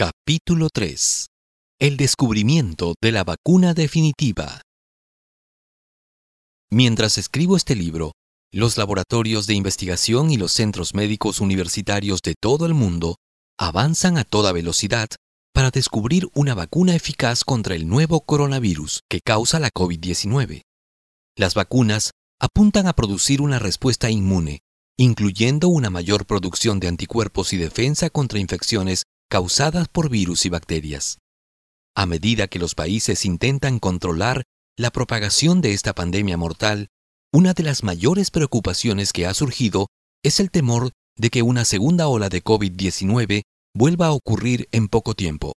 Capítulo 3. El descubrimiento de la vacuna definitiva. Mientras escribo este libro, los laboratorios de investigación y los centros médicos universitarios de todo el mundo avanzan a toda velocidad para descubrir una vacuna eficaz contra el nuevo coronavirus que causa la COVID-19. Las vacunas apuntan a producir una respuesta inmune, incluyendo una mayor producción de anticuerpos y defensa contra infecciones causadas por virus y bacterias. A medida que los países intentan controlar la propagación de esta pandemia mortal, una de las mayores preocupaciones que ha surgido es el temor de que una segunda ola de COVID-19 vuelva a ocurrir en poco tiempo.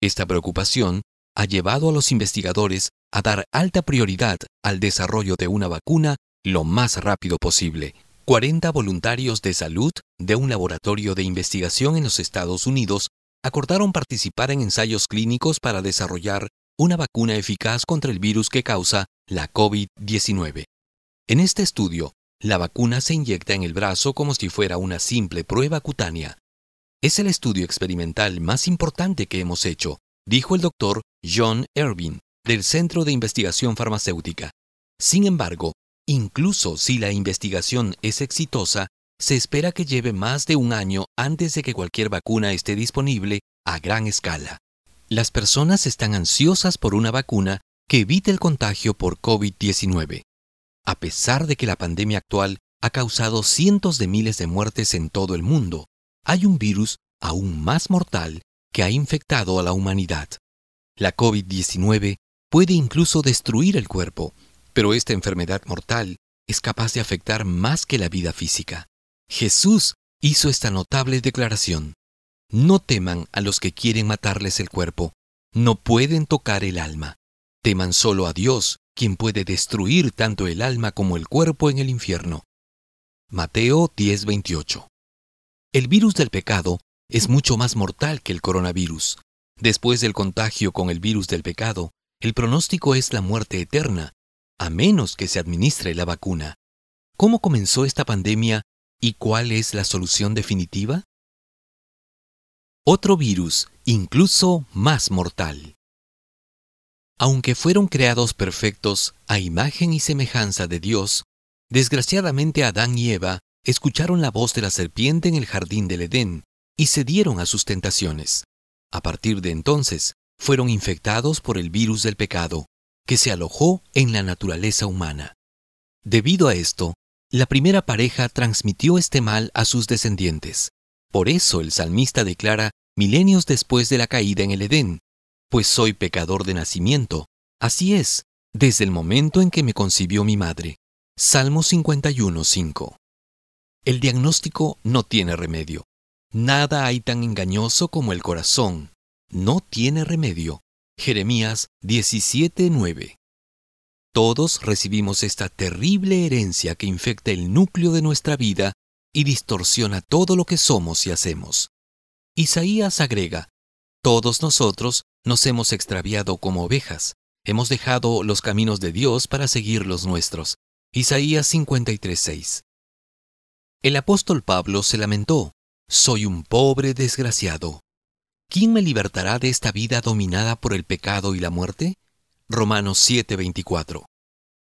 Esta preocupación ha llevado a los investigadores a dar alta prioridad al desarrollo de una vacuna lo más rápido posible. 40 voluntarios de salud de un laboratorio de investigación en los Estados Unidos acordaron participar en ensayos clínicos para desarrollar una vacuna eficaz contra el virus que causa la COVID-19. En este estudio, la vacuna se inyecta en el brazo como si fuera una simple prueba cutánea. Es el estudio experimental más importante que hemos hecho, dijo el doctor John Ervin, del Centro de Investigación Farmacéutica. Sin embargo, Incluso si la investigación es exitosa, se espera que lleve más de un año antes de que cualquier vacuna esté disponible a gran escala. Las personas están ansiosas por una vacuna que evite el contagio por COVID-19. A pesar de que la pandemia actual ha causado cientos de miles de muertes en todo el mundo, hay un virus aún más mortal que ha infectado a la humanidad. La COVID-19 puede incluso destruir el cuerpo, pero esta enfermedad mortal es capaz de afectar más que la vida física. Jesús hizo esta notable declaración. No teman a los que quieren matarles el cuerpo, no pueden tocar el alma. Teman solo a Dios, quien puede destruir tanto el alma como el cuerpo en el infierno. Mateo 10:28 El virus del pecado es mucho más mortal que el coronavirus. Después del contagio con el virus del pecado, el pronóstico es la muerte eterna, a menos que se administre la vacuna. ¿Cómo comenzó esta pandemia y cuál es la solución definitiva? Otro virus, incluso más mortal. Aunque fueron creados perfectos a imagen y semejanza de Dios, desgraciadamente Adán y Eva escucharon la voz de la serpiente en el jardín del Edén y cedieron a sus tentaciones. A partir de entonces, fueron infectados por el virus del pecado, que se alojó en la naturaleza humana. Debido a esto, la primera pareja transmitió este mal a sus descendientes. Por eso el salmista declara milenios después de la caída en el Edén, pues soy pecador de nacimiento. Así es, desde el momento en que me concibió mi madre. Salmo 51.5. El diagnóstico no tiene remedio. Nada hay tan engañoso como el corazón. No tiene remedio. Jeremías 17:9. Todos recibimos esta terrible herencia que infecta el núcleo de nuestra vida y distorsiona todo lo que somos y hacemos. Isaías agrega, todos nosotros nos hemos extraviado como ovejas, hemos dejado los caminos de Dios para seguir los nuestros. Isaías 53:6. El apóstol Pablo se lamentó, soy un pobre desgraciado. ¿Quién me libertará de esta vida dominada por el pecado y la muerte? Romanos 7:24.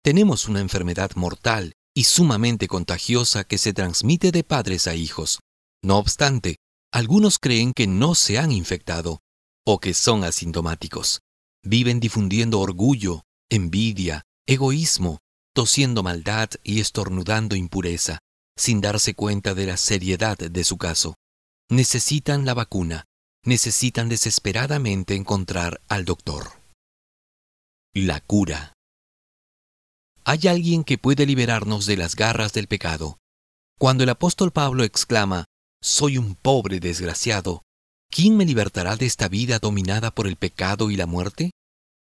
Tenemos una enfermedad mortal y sumamente contagiosa que se transmite de padres a hijos. No obstante, algunos creen que no se han infectado o que son asintomáticos. Viven difundiendo orgullo, envidia, egoísmo, tosiendo maldad y estornudando impureza, sin darse cuenta de la seriedad de su caso. Necesitan la vacuna, necesitan desesperadamente encontrar al doctor. La cura. Hay alguien que puede liberarnos de las garras del pecado. Cuando el apóstol Pablo exclama, Soy un pobre desgraciado, ¿quién me libertará de esta vida dominada por el pecado y la muerte?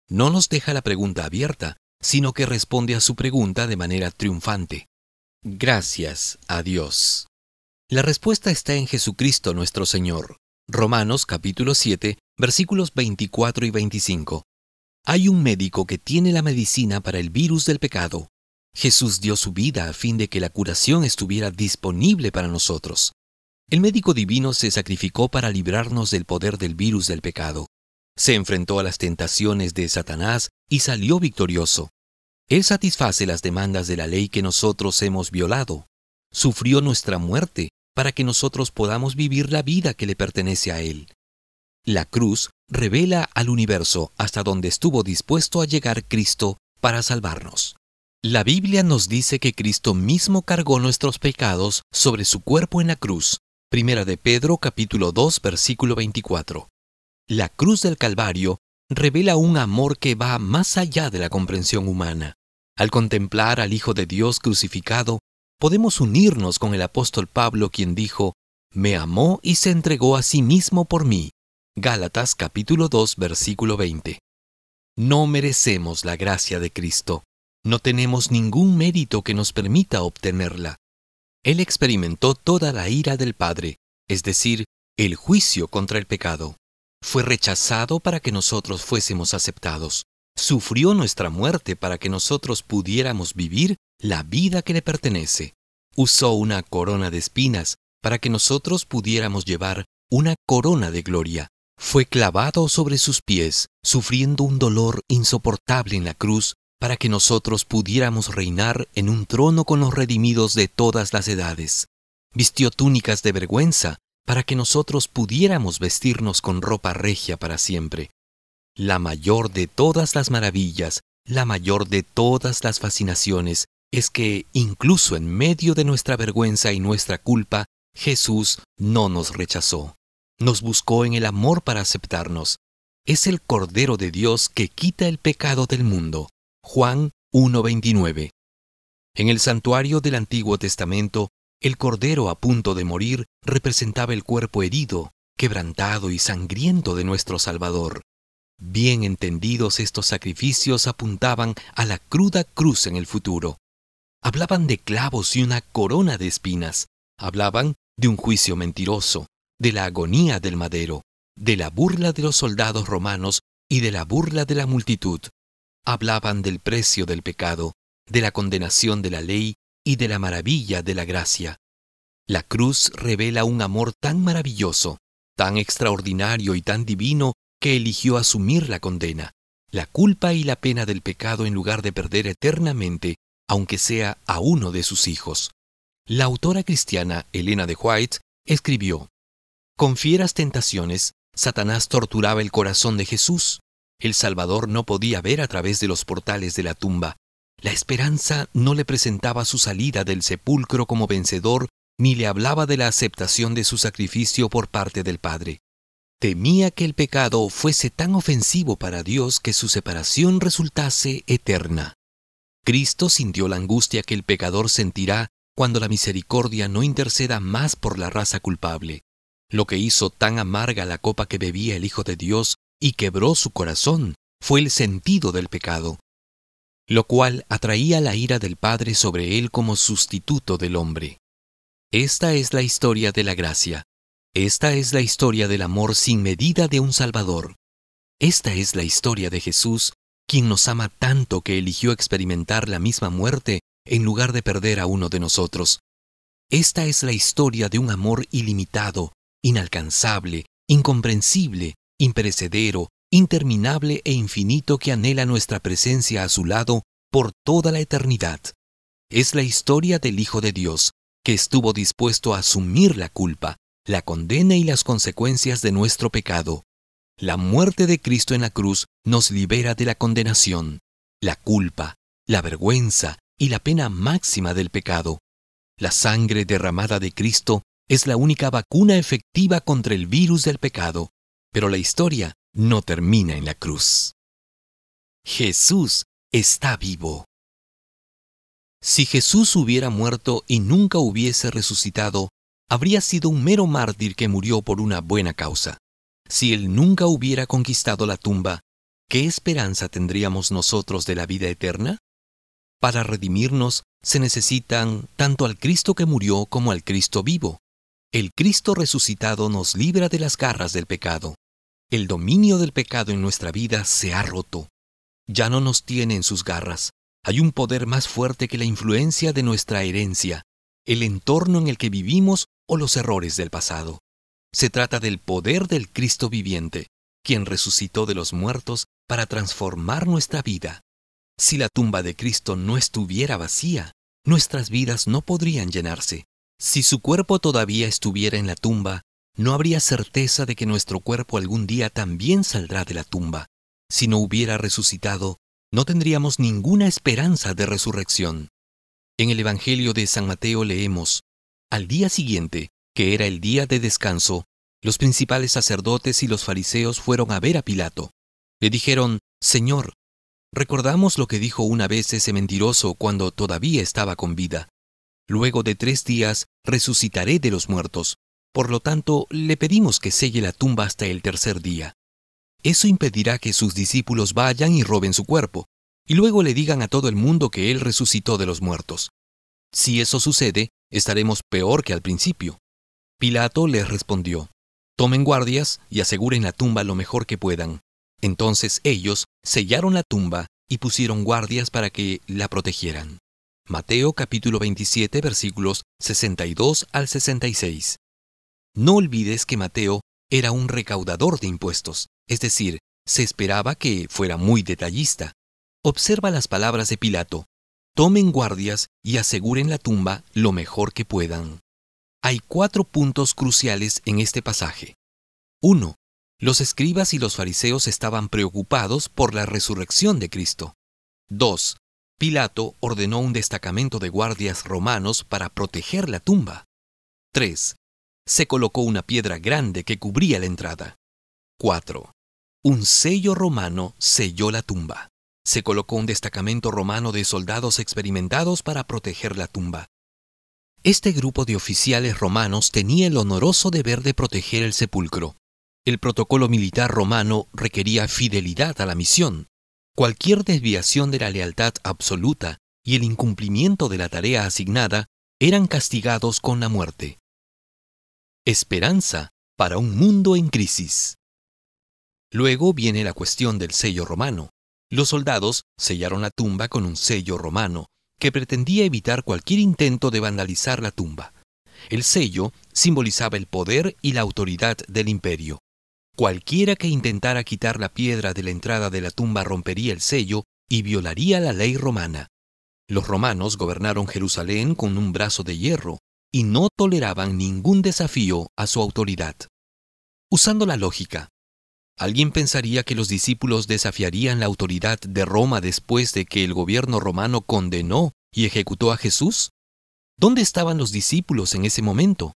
No nos deja la pregunta abierta, sino que responde a su pregunta de manera triunfante. Gracias a Dios. La respuesta está en Jesucristo nuestro Señor. Romanos capítulo 7, versículos 24 y 25. Hay un médico que tiene la medicina para el virus del pecado. Jesús dio su vida a fin de que la curación estuviera disponible para nosotros. El médico divino se sacrificó para librarnos del poder del virus del pecado. Se enfrentó a las tentaciones de Satanás y salió victorioso. Él satisface las demandas de la ley que nosotros hemos violado. Sufrió nuestra muerte para que nosotros podamos vivir la vida que le pertenece a Él. La cruz revela al universo hasta donde estuvo dispuesto a llegar Cristo para salvarnos. La Biblia nos dice que Cristo mismo cargó nuestros pecados sobre su cuerpo en la cruz. Primera de Pedro capítulo 2 versículo 24. La cruz del Calvario revela un amor que va más allá de la comprensión humana. Al contemplar al Hijo de Dios crucificado, podemos unirnos con el apóstol Pablo quien dijo, Me amó y se entregó a sí mismo por mí. Gálatas capítulo 2 versículo 20. No merecemos la gracia de Cristo. No tenemos ningún mérito que nos permita obtenerla. Él experimentó toda la ira del Padre, es decir, el juicio contra el pecado fue rechazado para que nosotros fuésemos aceptados. Sufrió nuestra muerte para que nosotros pudiéramos vivir la vida que le pertenece. Usó una corona de espinas para que nosotros pudiéramos llevar una corona de gloria. Fue clavado sobre sus pies, sufriendo un dolor insoportable en la cruz, para que nosotros pudiéramos reinar en un trono con los redimidos de todas las edades. Vistió túnicas de vergüenza para que nosotros pudiéramos vestirnos con ropa regia para siempre. La mayor de todas las maravillas, la mayor de todas las fascinaciones, es que, incluso en medio de nuestra vergüenza y nuestra culpa, Jesús no nos rechazó. Nos buscó en el amor para aceptarnos. Es el Cordero de Dios que quita el pecado del mundo. Juan 1.29. En el santuario del Antiguo Testamento, el cordero a punto de morir representaba el cuerpo herido, quebrantado y sangriento de nuestro Salvador. Bien entendidos estos sacrificios apuntaban a la cruda cruz en el futuro. Hablaban de clavos y una corona de espinas. Hablaban de un juicio mentiroso, de la agonía del madero, de la burla de los soldados romanos y de la burla de la multitud. Hablaban del precio del pecado, de la condenación de la ley y de la maravilla de la gracia. La cruz revela un amor tan maravilloso, tan extraordinario y tan divino que eligió asumir la condena, la culpa y la pena del pecado en lugar de perder eternamente, aunque sea a uno de sus hijos. La autora cristiana Elena de White escribió, Con fieras tentaciones, Satanás torturaba el corazón de Jesús. El Salvador no podía ver a través de los portales de la tumba, la esperanza no le presentaba su salida del sepulcro como vencedor ni le hablaba de la aceptación de su sacrificio por parte del Padre. Temía que el pecado fuese tan ofensivo para Dios que su separación resultase eterna. Cristo sintió la angustia que el pecador sentirá cuando la misericordia no interceda más por la raza culpable. Lo que hizo tan amarga la copa que bebía el Hijo de Dios y quebró su corazón fue el sentido del pecado lo cual atraía la ira del Padre sobre él como sustituto del hombre. Esta es la historia de la gracia. Esta es la historia del amor sin medida de un Salvador. Esta es la historia de Jesús, quien nos ama tanto que eligió experimentar la misma muerte en lugar de perder a uno de nosotros. Esta es la historia de un amor ilimitado, inalcanzable, incomprensible, imperecedero, interminable e infinito que anhela nuestra presencia a su lado por toda la eternidad. Es la historia del Hijo de Dios, que estuvo dispuesto a asumir la culpa, la condena y las consecuencias de nuestro pecado. La muerte de Cristo en la cruz nos libera de la condenación, la culpa, la vergüenza y la pena máxima del pecado. La sangre derramada de Cristo es la única vacuna efectiva contra el virus del pecado, pero la historia no termina en la cruz. Jesús está vivo. Si Jesús hubiera muerto y nunca hubiese resucitado, habría sido un mero mártir que murió por una buena causa. Si Él nunca hubiera conquistado la tumba, ¿qué esperanza tendríamos nosotros de la vida eterna? Para redimirnos se necesitan tanto al Cristo que murió como al Cristo vivo. El Cristo resucitado nos libra de las garras del pecado. El dominio del pecado en nuestra vida se ha roto. Ya no nos tiene en sus garras. Hay un poder más fuerte que la influencia de nuestra herencia. El entorno en el que vivimos o los errores del pasado. Se trata del poder del Cristo viviente, quien resucitó de los muertos para transformar nuestra vida. Si la tumba de Cristo no estuviera vacía, nuestras vidas no podrían llenarse. Si su cuerpo todavía estuviera en la tumba, no habría certeza de que nuestro cuerpo algún día también saldrá de la tumba. Si no hubiera resucitado, no tendríamos ninguna esperanza de resurrección. En el Evangelio de San Mateo leemos, Al día siguiente, que era el día de descanso, los principales sacerdotes y los fariseos fueron a ver a Pilato. Le dijeron, Señor, recordamos lo que dijo una vez ese mentiroso cuando todavía estaba con vida. Luego de tres días resucitaré de los muertos. Por lo tanto, le pedimos que selle la tumba hasta el tercer día. Eso impedirá que sus discípulos vayan y roben su cuerpo, y luego le digan a todo el mundo que Él resucitó de los muertos. Si eso sucede, estaremos peor que al principio. Pilato les respondió, Tomen guardias y aseguren la tumba lo mejor que puedan. Entonces ellos sellaron la tumba y pusieron guardias para que la protegieran. Mateo capítulo 27 versículos 62 al 66. No olvides que Mateo era un recaudador de impuestos, es decir, se esperaba que fuera muy detallista. Observa las palabras de Pilato. Tomen guardias y aseguren la tumba lo mejor que puedan. Hay cuatro puntos cruciales en este pasaje. 1. Los escribas y los fariseos estaban preocupados por la resurrección de Cristo. 2. Pilato ordenó un destacamento de guardias romanos para proteger la tumba. 3. Se colocó una piedra grande que cubría la entrada. 4. Un sello romano selló la tumba. Se colocó un destacamento romano de soldados experimentados para proteger la tumba. Este grupo de oficiales romanos tenía el honoroso deber de proteger el sepulcro. El protocolo militar romano requería fidelidad a la misión. Cualquier desviación de la lealtad absoluta y el incumplimiento de la tarea asignada eran castigados con la muerte. Esperanza para un mundo en crisis. Luego viene la cuestión del sello romano. Los soldados sellaron la tumba con un sello romano, que pretendía evitar cualquier intento de vandalizar la tumba. El sello simbolizaba el poder y la autoridad del imperio. Cualquiera que intentara quitar la piedra de la entrada de la tumba rompería el sello y violaría la ley romana. Los romanos gobernaron Jerusalén con un brazo de hierro y no toleraban ningún desafío a su autoridad. Usando la lógica, ¿alguien pensaría que los discípulos desafiarían la autoridad de Roma después de que el gobierno romano condenó y ejecutó a Jesús? ¿Dónde estaban los discípulos en ese momento?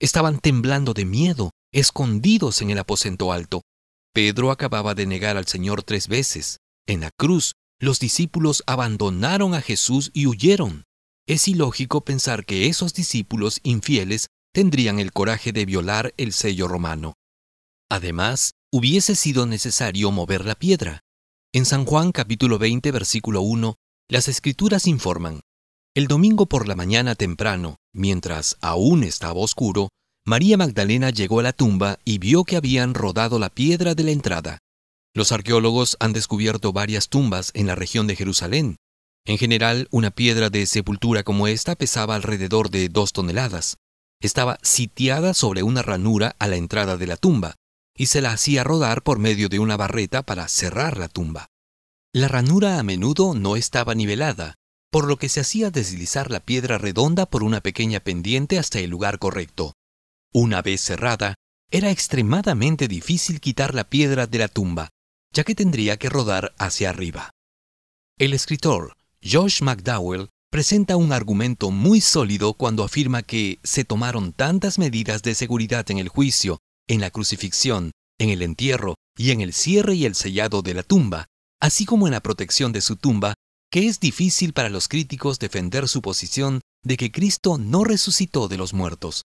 Estaban temblando de miedo escondidos en el aposento alto. Pedro acababa de negar al Señor tres veces. En la cruz, los discípulos abandonaron a Jesús y huyeron. Es ilógico pensar que esos discípulos infieles tendrían el coraje de violar el sello romano. Además, hubiese sido necesario mover la piedra. En San Juan capítulo 20 versículo 1, las escrituras informan, El domingo por la mañana temprano, mientras aún estaba oscuro, María Magdalena llegó a la tumba y vio que habían rodado la piedra de la entrada. Los arqueólogos han descubierto varias tumbas en la región de Jerusalén. En general, una piedra de sepultura como esta pesaba alrededor de dos toneladas. Estaba sitiada sobre una ranura a la entrada de la tumba, y se la hacía rodar por medio de una barreta para cerrar la tumba. La ranura a menudo no estaba nivelada, por lo que se hacía deslizar la piedra redonda por una pequeña pendiente hasta el lugar correcto. Una vez cerrada, era extremadamente difícil quitar la piedra de la tumba, ya que tendría que rodar hacia arriba. El escritor Josh McDowell presenta un argumento muy sólido cuando afirma que se tomaron tantas medidas de seguridad en el juicio, en la crucifixión, en el entierro y en el cierre y el sellado de la tumba, así como en la protección de su tumba, que es difícil para los críticos defender su posición de que Cristo no resucitó de los muertos.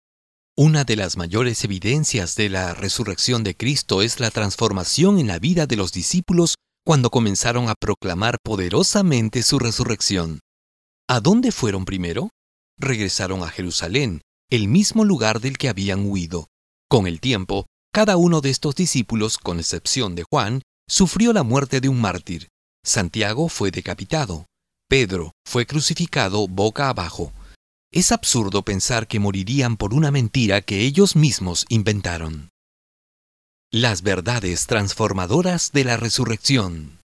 Una de las mayores evidencias de la resurrección de Cristo es la transformación en la vida de los discípulos cuando comenzaron a proclamar poderosamente su resurrección. ¿A dónde fueron primero? Regresaron a Jerusalén, el mismo lugar del que habían huido. Con el tiempo, cada uno de estos discípulos, con excepción de Juan, sufrió la muerte de un mártir. Santiago fue decapitado. Pedro fue crucificado boca abajo. Es absurdo pensar que morirían por una mentira que ellos mismos inventaron. Las verdades transformadoras de la resurrección.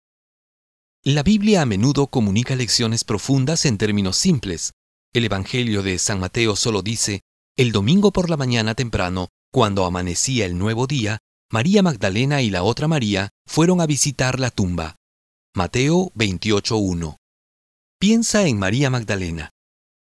La Biblia a menudo comunica lecciones profundas en términos simples. El Evangelio de San Mateo solo dice, el domingo por la mañana temprano, cuando amanecía el nuevo día, María Magdalena y la otra María fueron a visitar la tumba. Mateo 28.1. Piensa en María Magdalena.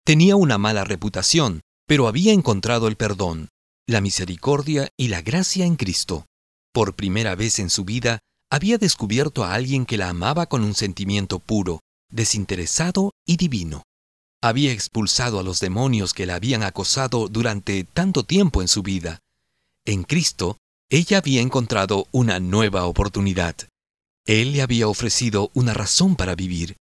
Tenía una mala reputación, pero había encontrado el perdón, la misericordia y la gracia en Cristo. Por primera vez en su vida, había descubierto a alguien que la amaba con un sentimiento puro, desinteresado y divino. Había expulsado a los demonios que la habían acosado durante tanto tiempo en su vida. En Cristo, ella había encontrado una nueva oportunidad. Él le había ofrecido una razón para vivir.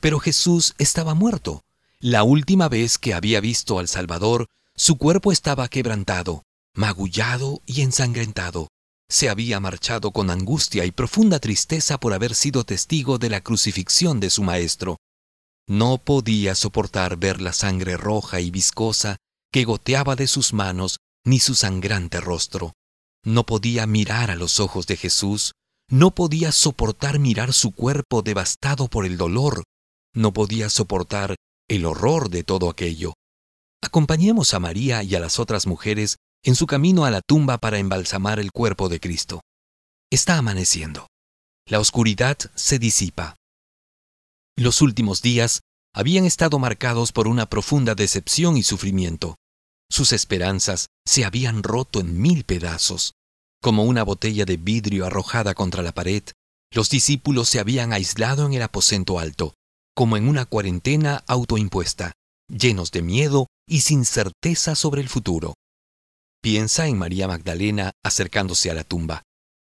Pero Jesús estaba muerto. La última vez que había visto al Salvador, su cuerpo estaba quebrantado, magullado y ensangrentado. Se había marchado con angustia y profunda tristeza por haber sido testigo de la crucifixión de su Maestro. No podía soportar ver la sangre roja y viscosa que goteaba de sus manos ni su sangrante rostro. No podía mirar a los ojos de Jesús, no podía soportar mirar su cuerpo devastado por el dolor, no podía soportar el horror de todo aquello. Acompañemos a María y a las otras mujeres en su camino a la tumba para embalsamar el cuerpo de Cristo. Está amaneciendo. La oscuridad se disipa. Los últimos días habían estado marcados por una profunda decepción y sufrimiento. Sus esperanzas se habían roto en mil pedazos. Como una botella de vidrio arrojada contra la pared, los discípulos se habían aislado en el aposento alto, como en una cuarentena autoimpuesta, llenos de miedo y sin certeza sobre el futuro. Piensa en María Magdalena acercándose a la tumba.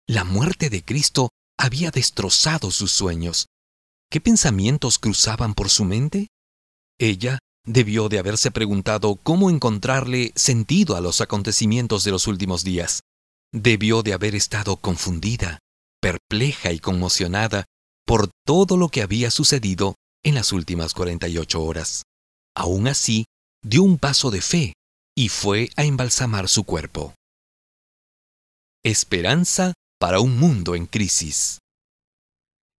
La muerte de Cristo había destrozado sus sueños. ¿Qué pensamientos cruzaban por su mente? Ella debió de haberse preguntado cómo encontrarle sentido a los acontecimientos de los últimos días. Debió de haber estado confundida, perpleja y conmocionada por todo lo que había sucedido en las últimas 48 horas. Aún así, dio un paso de fe y fue a embalsamar su cuerpo. Esperanza para un mundo en crisis.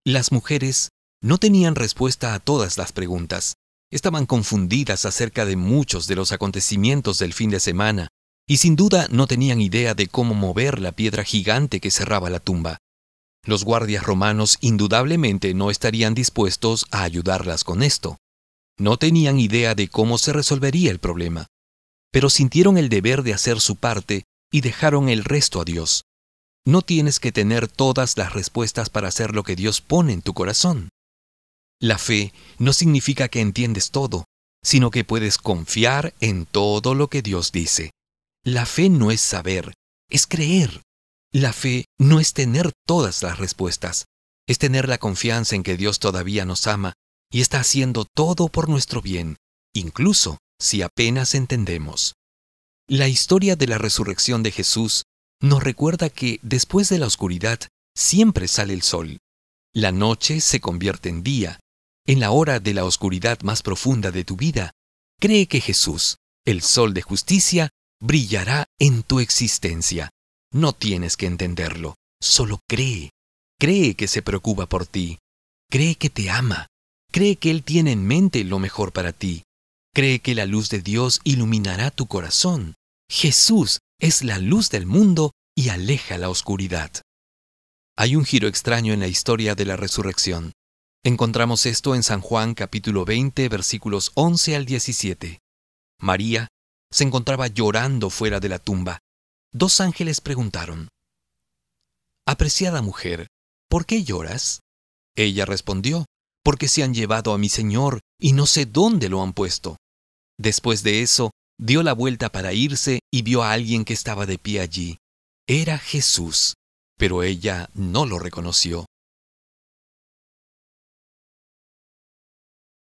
Las mujeres no tenían respuesta a todas las preguntas. Estaban confundidas acerca de muchos de los acontecimientos del fin de semana y sin duda no tenían idea de cómo mover la piedra gigante que cerraba la tumba. Los guardias romanos indudablemente no estarían dispuestos a ayudarlas con esto. No tenían idea de cómo se resolvería el problema, pero sintieron el deber de hacer su parte y dejaron el resto a Dios. No tienes que tener todas las respuestas para hacer lo que Dios pone en tu corazón. La fe no significa que entiendes todo, sino que puedes confiar en todo lo que Dios dice. La fe no es saber, es creer. La fe no es tener todas las respuestas, es tener la confianza en que Dios todavía nos ama y está haciendo todo por nuestro bien, incluso si apenas entendemos. La historia de la resurrección de Jesús nos recuerda que después de la oscuridad siempre sale el sol. La noche se convierte en día. En la hora de la oscuridad más profunda de tu vida, cree que Jesús, el sol de justicia, brillará en tu existencia. No tienes que entenderlo, solo cree. Cree que se preocupa por ti. Cree que te ama. Cree que Él tiene en mente lo mejor para ti. Cree que la luz de Dios iluminará tu corazón. Jesús es la luz del mundo y aleja la oscuridad. Hay un giro extraño en la historia de la resurrección. Encontramos esto en San Juan capítulo 20 versículos 11 al 17. María se encontraba llorando fuera de la tumba dos ángeles preguntaron, Apreciada mujer, ¿por qué lloras? Ella respondió, porque se han llevado a mi Señor y no sé dónde lo han puesto. Después de eso, dio la vuelta para irse y vio a alguien que estaba de pie allí. Era Jesús, pero ella no lo reconoció.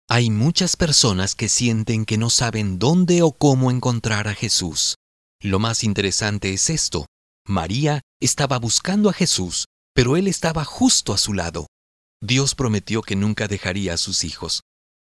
Hay muchas personas que sienten que no saben dónde o cómo encontrar a Jesús. Lo más interesante es esto. María estaba buscando a Jesús, pero él estaba justo a su lado. Dios prometió que nunca dejaría a sus hijos.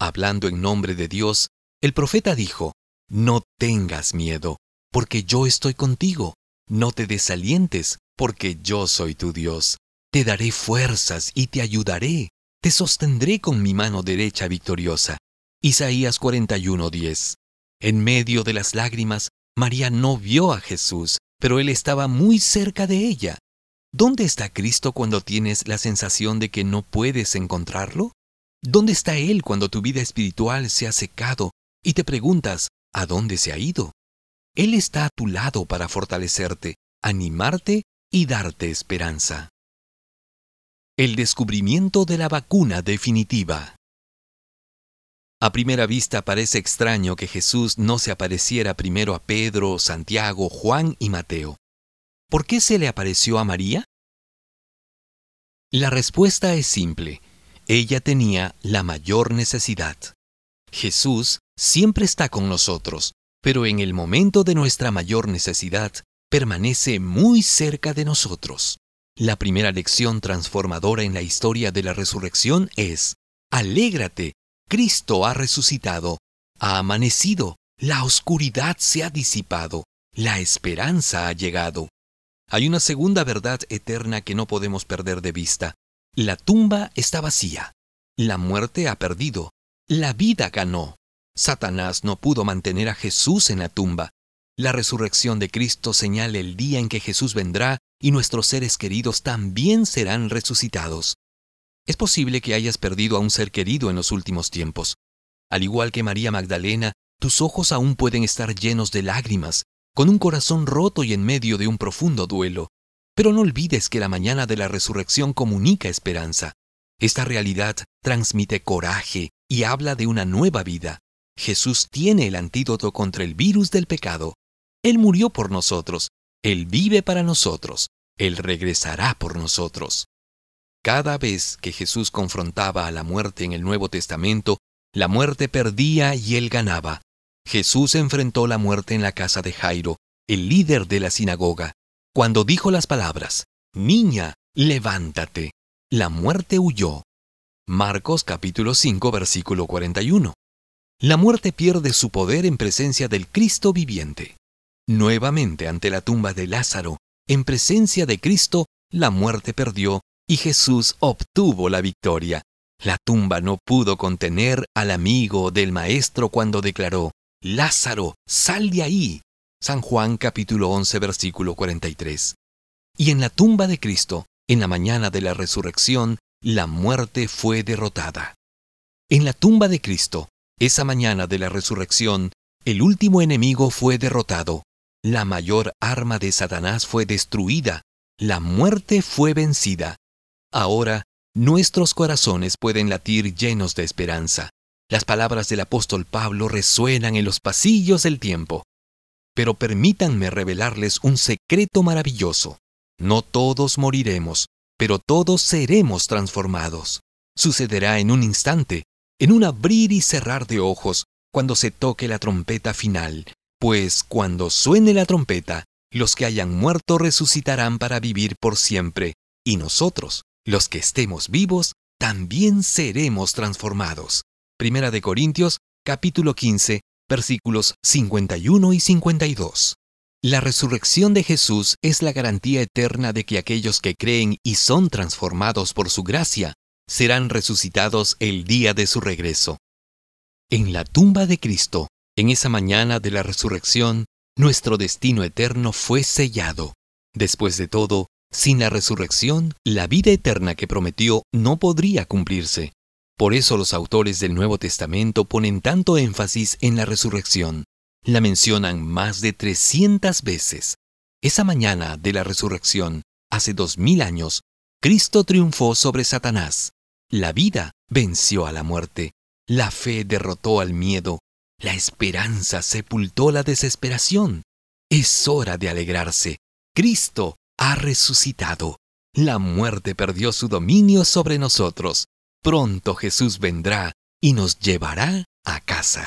Hablando en nombre de Dios, el profeta dijo, no tengas miedo, porque yo estoy contigo. No te desalientes, porque yo soy tu Dios. Te daré fuerzas y te ayudaré. Te sostendré con mi mano derecha victoriosa. Isaías 41:10. En medio de las lágrimas, María no vio a Jesús, pero él estaba muy cerca de ella. ¿Dónde está Cristo cuando tienes la sensación de que no puedes encontrarlo? ¿Dónde está Él cuando tu vida espiritual se ha secado y te preguntas, ¿a dónde se ha ido? Él está a tu lado para fortalecerte, animarte y darte esperanza. El descubrimiento de la vacuna definitiva. A primera vista parece extraño que Jesús no se apareciera primero a Pedro, Santiago, Juan y Mateo. ¿Por qué se le apareció a María? La respuesta es simple. Ella tenía la mayor necesidad. Jesús siempre está con nosotros, pero en el momento de nuestra mayor necesidad, permanece muy cerca de nosotros. La primera lección transformadora en la historia de la resurrección es, Alégrate, Cristo ha resucitado, ha amanecido, la oscuridad se ha disipado, la esperanza ha llegado. Hay una segunda verdad eterna que no podemos perder de vista. La tumba está vacía. La muerte ha perdido. La vida ganó. Satanás no pudo mantener a Jesús en la tumba. La resurrección de Cristo señala el día en que Jesús vendrá y nuestros seres queridos también serán resucitados. Es posible que hayas perdido a un ser querido en los últimos tiempos. Al igual que María Magdalena, tus ojos aún pueden estar llenos de lágrimas, con un corazón roto y en medio de un profundo duelo. Pero no olvides que la mañana de la resurrección comunica esperanza. Esta realidad transmite coraje y habla de una nueva vida. Jesús tiene el antídoto contra el virus del pecado. Él murió por nosotros, Él vive para nosotros, Él regresará por nosotros. Cada vez que Jesús confrontaba a la muerte en el Nuevo Testamento, la muerte perdía y Él ganaba. Jesús enfrentó la muerte en la casa de Jairo, el líder de la sinagoga. Cuando dijo las palabras, Niña, levántate, la muerte huyó. Marcos capítulo 5 versículo 41. La muerte pierde su poder en presencia del Cristo viviente. Nuevamente ante la tumba de Lázaro, en presencia de Cristo, la muerte perdió y Jesús obtuvo la victoria. La tumba no pudo contener al amigo del Maestro cuando declaró, Lázaro, sal de ahí. San Juan capítulo 11 versículo 43. Y en la tumba de Cristo, en la mañana de la resurrección, la muerte fue derrotada. En la tumba de Cristo, esa mañana de la resurrección, el último enemigo fue derrotado, la mayor arma de Satanás fue destruida, la muerte fue vencida. Ahora, nuestros corazones pueden latir llenos de esperanza. Las palabras del apóstol Pablo resuenan en los pasillos del tiempo. Pero permítanme revelarles un secreto maravilloso. No todos moriremos, pero todos seremos transformados. Sucederá en un instante, en un abrir y cerrar de ojos, cuando se toque la trompeta final, pues cuando suene la trompeta, los que hayan muerto resucitarán para vivir por siempre, y nosotros, los que estemos vivos, también seremos transformados. Primera de Corintios, capítulo 15, versículos 51 y 52. La resurrección de Jesús es la garantía eterna de que aquellos que creen y son transformados por su gracia serán resucitados el día de su regreso. En la tumba de Cristo, en esa mañana de la resurrección, nuestro destino eterno fue sellado. Después de todo, sin la resurrección, la vida eterna que prometió no podría cumplirse. Por eso los autores del Nuevo Testamento ponen tanto énfasis en la resurrección. La mencionan más de 300 veces. Esa mañana de la resurrección, hace dos mil años, Cristo triunfó sobre Satanás. La vida venció a la muerte. La fe derrotó al miedo. La esperanza sepultó la desesperación. Es hora de alegrarse. Cristo ha resucitado. La muerte perdió su dominio sobre nosotros. Pronto Jesús vendrá y nos llevará a casa.